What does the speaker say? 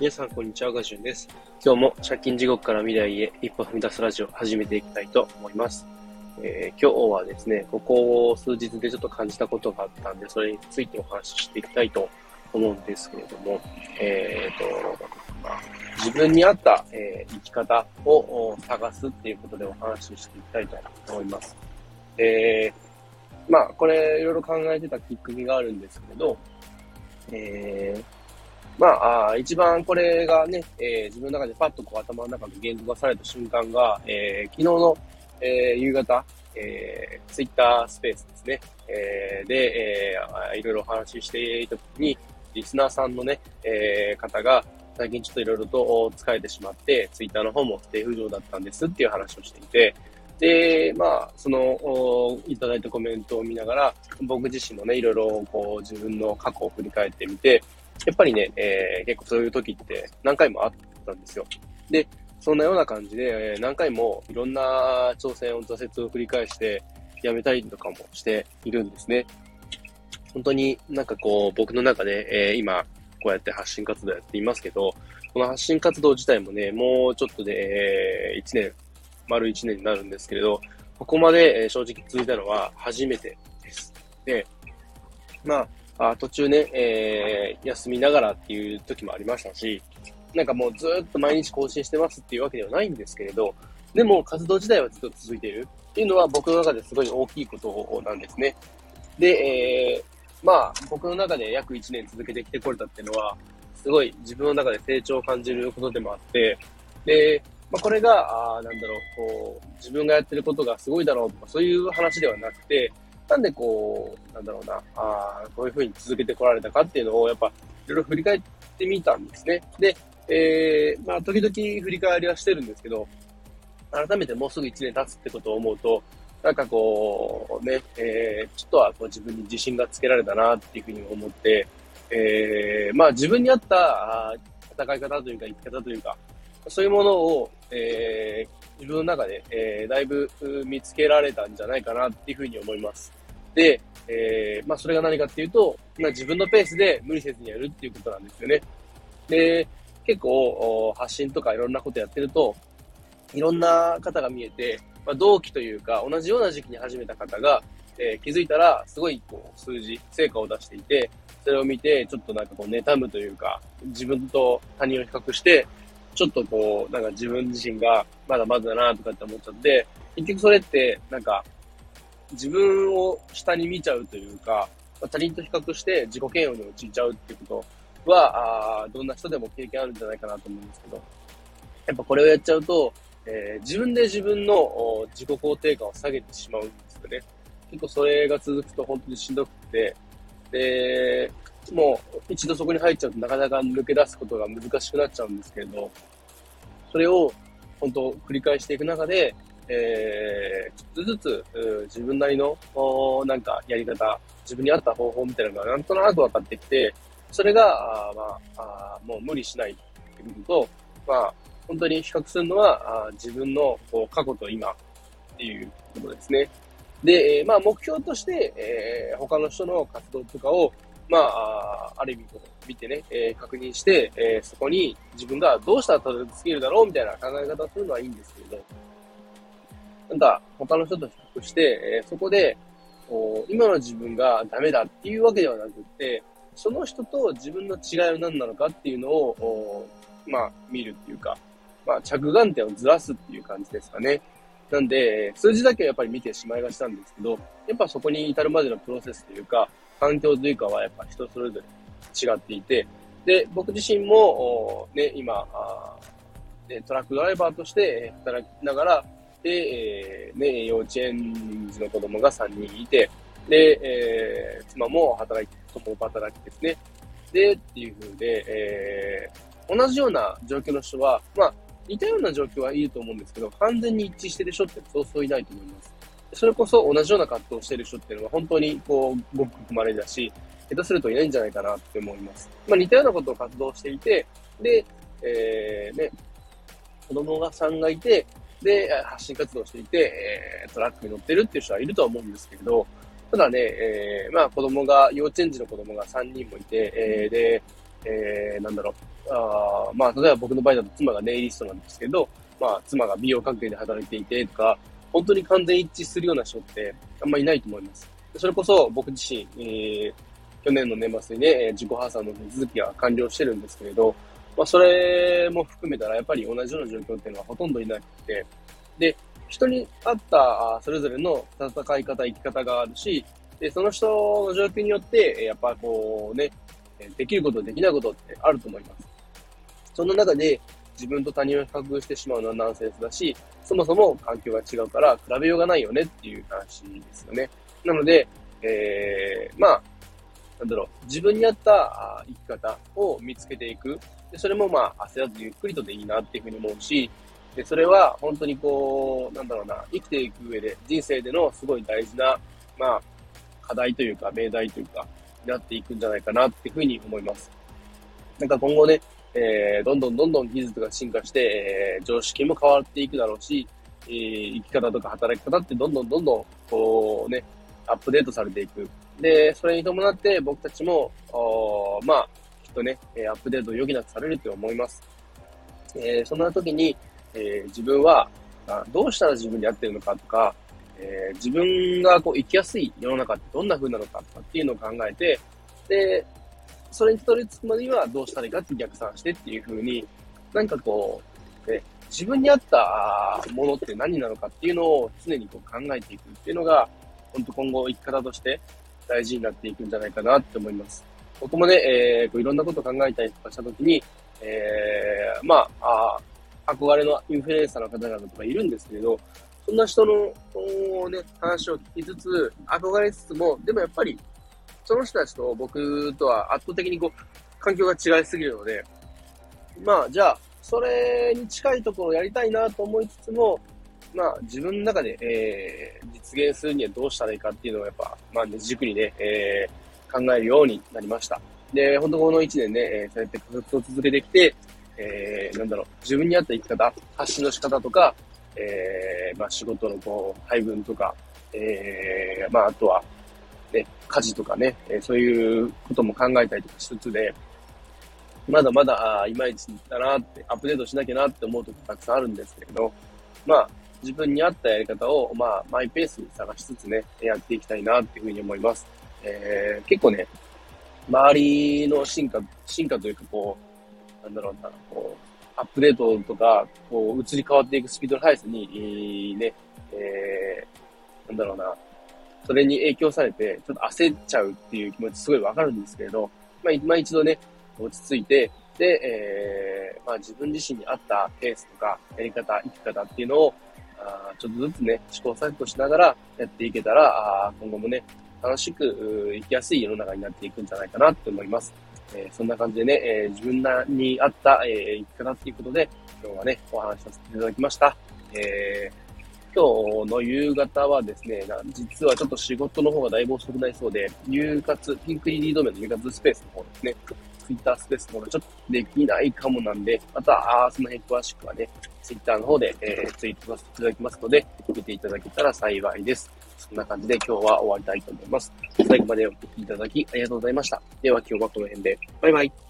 皆さん、こんにちは。ガジュンです。今日も借金地獄から未来へ一歩踏み出すラジオを始めていきたいと思います。えー、今日はですね、ここ数日でちょっと感じたことがあったんで、それについてお話ししていきたいと思うんですけれども、えーと、ま、自分に合った、えー、生き方を探すっていうことでお話ししていきたいと思います。えー、まあ、これ、いろいろ考えてたきっかけがあるんですけど、えー、まあ、あ一番これがね、えー、自分の中でパッとこう頭の中で言語化された瞬間が、えー、昨日の、えー、夕方、えー、ツイッタースペースですね、えー、で、えー、いろいろお話ししていた時に、リスナーさんのね、えー、方が、最近ちょっといろいろと疲れてしまって、ツイッターの方も不定不上だったんですっていう話をしていて、で、まあ、その、いただいたコメントを見ながら、僕自身もね、いろいろこう自分の過去を振り返ってみて、やっぱりね、えー、結構そういう時って何回もあったんですよ。で、そんなような感じで、え、何回もいろんな挑戦を、挫折を繰り返して、やめたりとかもしているんですね。本当になんかこう、僕の中で、えー、今、こうやって発信活動やっていますけど、この発信活動自体もね、もうちょっとで、え、1年、丸1年になるんですけれど、ここまで、正直続いたのは初めてです。で、まあ、あ途中ね、えー、休みながらっていう時もありましたし、なんかもうずっと毎日更新してますっていうわけではないんですけれど、でも活動自体はずっと続いているっていうのは僕の中ですごい大きいことなんですね。で、えー、まあ僕の中で約1年続けてきてこれたっていうのは、すごい自分の中で成長を感じることでもあって、で、まあ、これが、あなんだろう、こう、自分がやってることがすごいだろうとか、そういう話ではなくて、なんでこう、なんだろうな、あこういうふうに続けてこられたかっていうのを、やっぱ、いろいろ振り返ってみたんですね。で、えー、まあ、時々振り返りはしてるんですけど、改めてもうすぐ1年経つってことを思うと、なんかこう、ね、えー、ちょっとはこう自分に自信がつけられたなっていうふうに思って、えー、まあ自分に合った戦い方というか生き方というか、そういうものを、えー、自分の中で、えー、だいぶ見つけられたんじゃないかなっていうふうに思います。で、えー、まあそれが何かっていうと、まあ、自分のペースで無理せずにやるっていうことなんですよね。で、結構発信とかいろんなことやってると、いろんな方が見えて、まあ、同期というか同じような時期に始めた方が、えー、気づいたらすごいこう数字、成果を出していて、それを見てちょっとなんかこう妬むというか、自分と他人を比較して、ちょっとこう、なんか自分自身がまだまだだなとかって思っちゃって、結局それって、なんか、自分を下に見ちゃうというか、ま他人と比較して自己嫌悪に陥っちゃうっていうことは、あどんな人でも経験あるんじゃないかなと思うんですけど、やっぱこれをやっちゃうと、えー、自分で自分の自己肯定感を下げてしまうんですよね。結構それが続くと本当にしんどくて、で、もう一度そこに入っちゃうとなかなか抜け出すことが難しくなっちゃうんですけれど、それを本当繰り返していく中で、えー、ちょっとずつ自分なりのなんかやり方、自分に合った方法みたいなのがなんとなく分かってきて、それが、あまあ、あもう無理しないっていうことと、まあ、本当に比較するのはあ自分のこう過去と今っていうことですね。で、え、まあ目標として、えー、他の人の活動とかをまあ、ある意味見てね、えー、確認して、えー、そこに自分がどうしたらたどり着けるだろうみたいな考え方するのはいいんですけれど、なんか他の人と比較して、えー、そこで、こう今の自分がダメだっていうわけではなくって、その人と自分の違いは何なのかっていうのを、まあ、見るっていうか、まあ、着眼点をずらすっていう感じですかね。なんで、数字だけはやっぱり見てしまいがちなんですけど、やっぱそこに至るまでのプロセスというか、環境というかはやっぱ人それぞれ違っていて、で、僕自身も、ね、今、あトラックドライバーとして働きながら、で、えー、ね、幼稚園児の子供が3人いて、で、えー、妻も働いて、共働きですね。で、っていう風で、えー、同じような状況の人は、まあ、似たような状況はいいと思うんですけど、完全に一致してる人ってそうそういないと思います。それこそ同じような活動をしている人っていうのは本当にこう、ごく含まれだし、下手するといないんじゃないかなって思います。まあ似たようなことを活動していて、で、えー、ね、子供がさんがいて、で、発信活動していて、えー、トラックに乗ってるっていう人はいるとは思うんですけれど、ただね、えー、まあ子供が、幼稚園児の子供が3人もいて、えー、で、えー、なんだろう、あまあ、例えば僕の場合だと妻がネイリストなんですけど、まあ、妻が美容関係で働いていてとか、本当に完全一致するような人ってあんまりいないと思います。それこそ僕自身、えー、去年の年末にね、自己破産の手続きが完了してるんですけれど、まあ、それも含めたら、やっぱり同じような状況っていうのはほとんどいなくて、で、人に合ったそれぞれの戦い方、生き方があるし、で、その人の状況によって、やっぱこうね、できること、できないことってあると思います。その中で、自分と他人を比較してしまうのはナンセンスだし、そもそも環境が違うから比べようがないよねっていう話ですよね。なので、えー、まあ、なんだろう、自分に合った生き方を見つけていく。でそれもまあ、焦らずゆっくりとでいいなっていうふうに思うし、で、それは本当にこう、なんだろうな、生きていく上で、人生でのすごい大事な、まあ、課題というか、命題というか、になっていくんじゃないかなっていうふうに思います。なんか今後ね、えー、どんどんどんどん技術が進化して、えー、常識も変わっていくだろうし、えー、生き方とか働き方ってどんどんどんどん、こうね、アップデートされていく。で、それに伴って僕たちも、まあ、きっとね、アップデートを余儀なくされると思います。えー、そんな時に、えー、自分はどうしたら自分に合ってるのかとか、えー、自分がこう生きやすい世の中ってどんな風なのかとかっていうのを考えて、で、それにたどり着くまでにはどうしたらいいかって逆算してっていう風に、なんかこう、ね、自分に合ったものって何なのかっていうのを常にこう考えていくっていうのが、本当今後生き方として大事になっていくんじゃないかなって思います。僕もね、えー、こういろんなこと考えたりとかしたときに、えー、まああ、憧れのインフルエンサーの方々とかいるんですけれど、そんな人の、ね、話を聞きつつ、憧れつつも、でもやっぱり、その人たちと僕とは圧倒的にこう、環境が違いすぎるので、まあ、じゃあ、それに近いところをやりたいなと思いつつも、まあ、自分の中で、えー、実現するにはどうしたらいいかっていうのをやっぱ、まあ、ね、軸にね、えー、考えるようになりました。で、本当この1年ね、えー、そうやって活動を続けてきて、えー、なんだろう、自分に合った生き方、発信の仕方とか、えー、まあ仕事のこう、配分とか、えー、まああとは、ね、家事とかね、え、そういうことも考えたりとかしつつで、まだまだ、いまいちだなって、アップデートしなきゃなって思うとこたくさんあるんですけれど、まあ、自分に合ったやり方を、まあ、マイペースに探しつつね、やっていきたいなっていうふうに思います。えー、結構ね、周りの進化、進化というかこう、なんだろうな、こう、アップデートとか、こう、移り変わっていくスピードの速さに、ね、えー、なんだろうな、それに影響されて、ちょっと焦っちゃうっていう気持ちすごいわかるんですけれど、まあ、今一度ね、落ち着いて、で、えー、まあ自分自身に合ったペースとか、やり方、生き方っていうのを、あちょっとずつね、試行錯誤しながらやっていけたら、あ今後もね、楽しく生きやすい世の中になっていくんじゃないかなって思います。えー、そんな感じでね、えー、自分なに合った、えー、生き方っていうことで、今日はね、お話しさせていただきました。えー、今日の夕方はですね、実はちょっと仕事の方がだいぶ遅くなりそうで、夕活、ピンクリリードメの夕活スペースの方ですね、ツイッタースペースの方でちょっとできないかもなんで、また、あその辺詳しくはね、ツイッターの方で、えー、ツイートさせていただきますので、見ていただけたら幸いです。そんな感じで今日は終わりたいと思います。最後までお聴きいただきありがとうございました。では今日はこの辺で。バイバイ。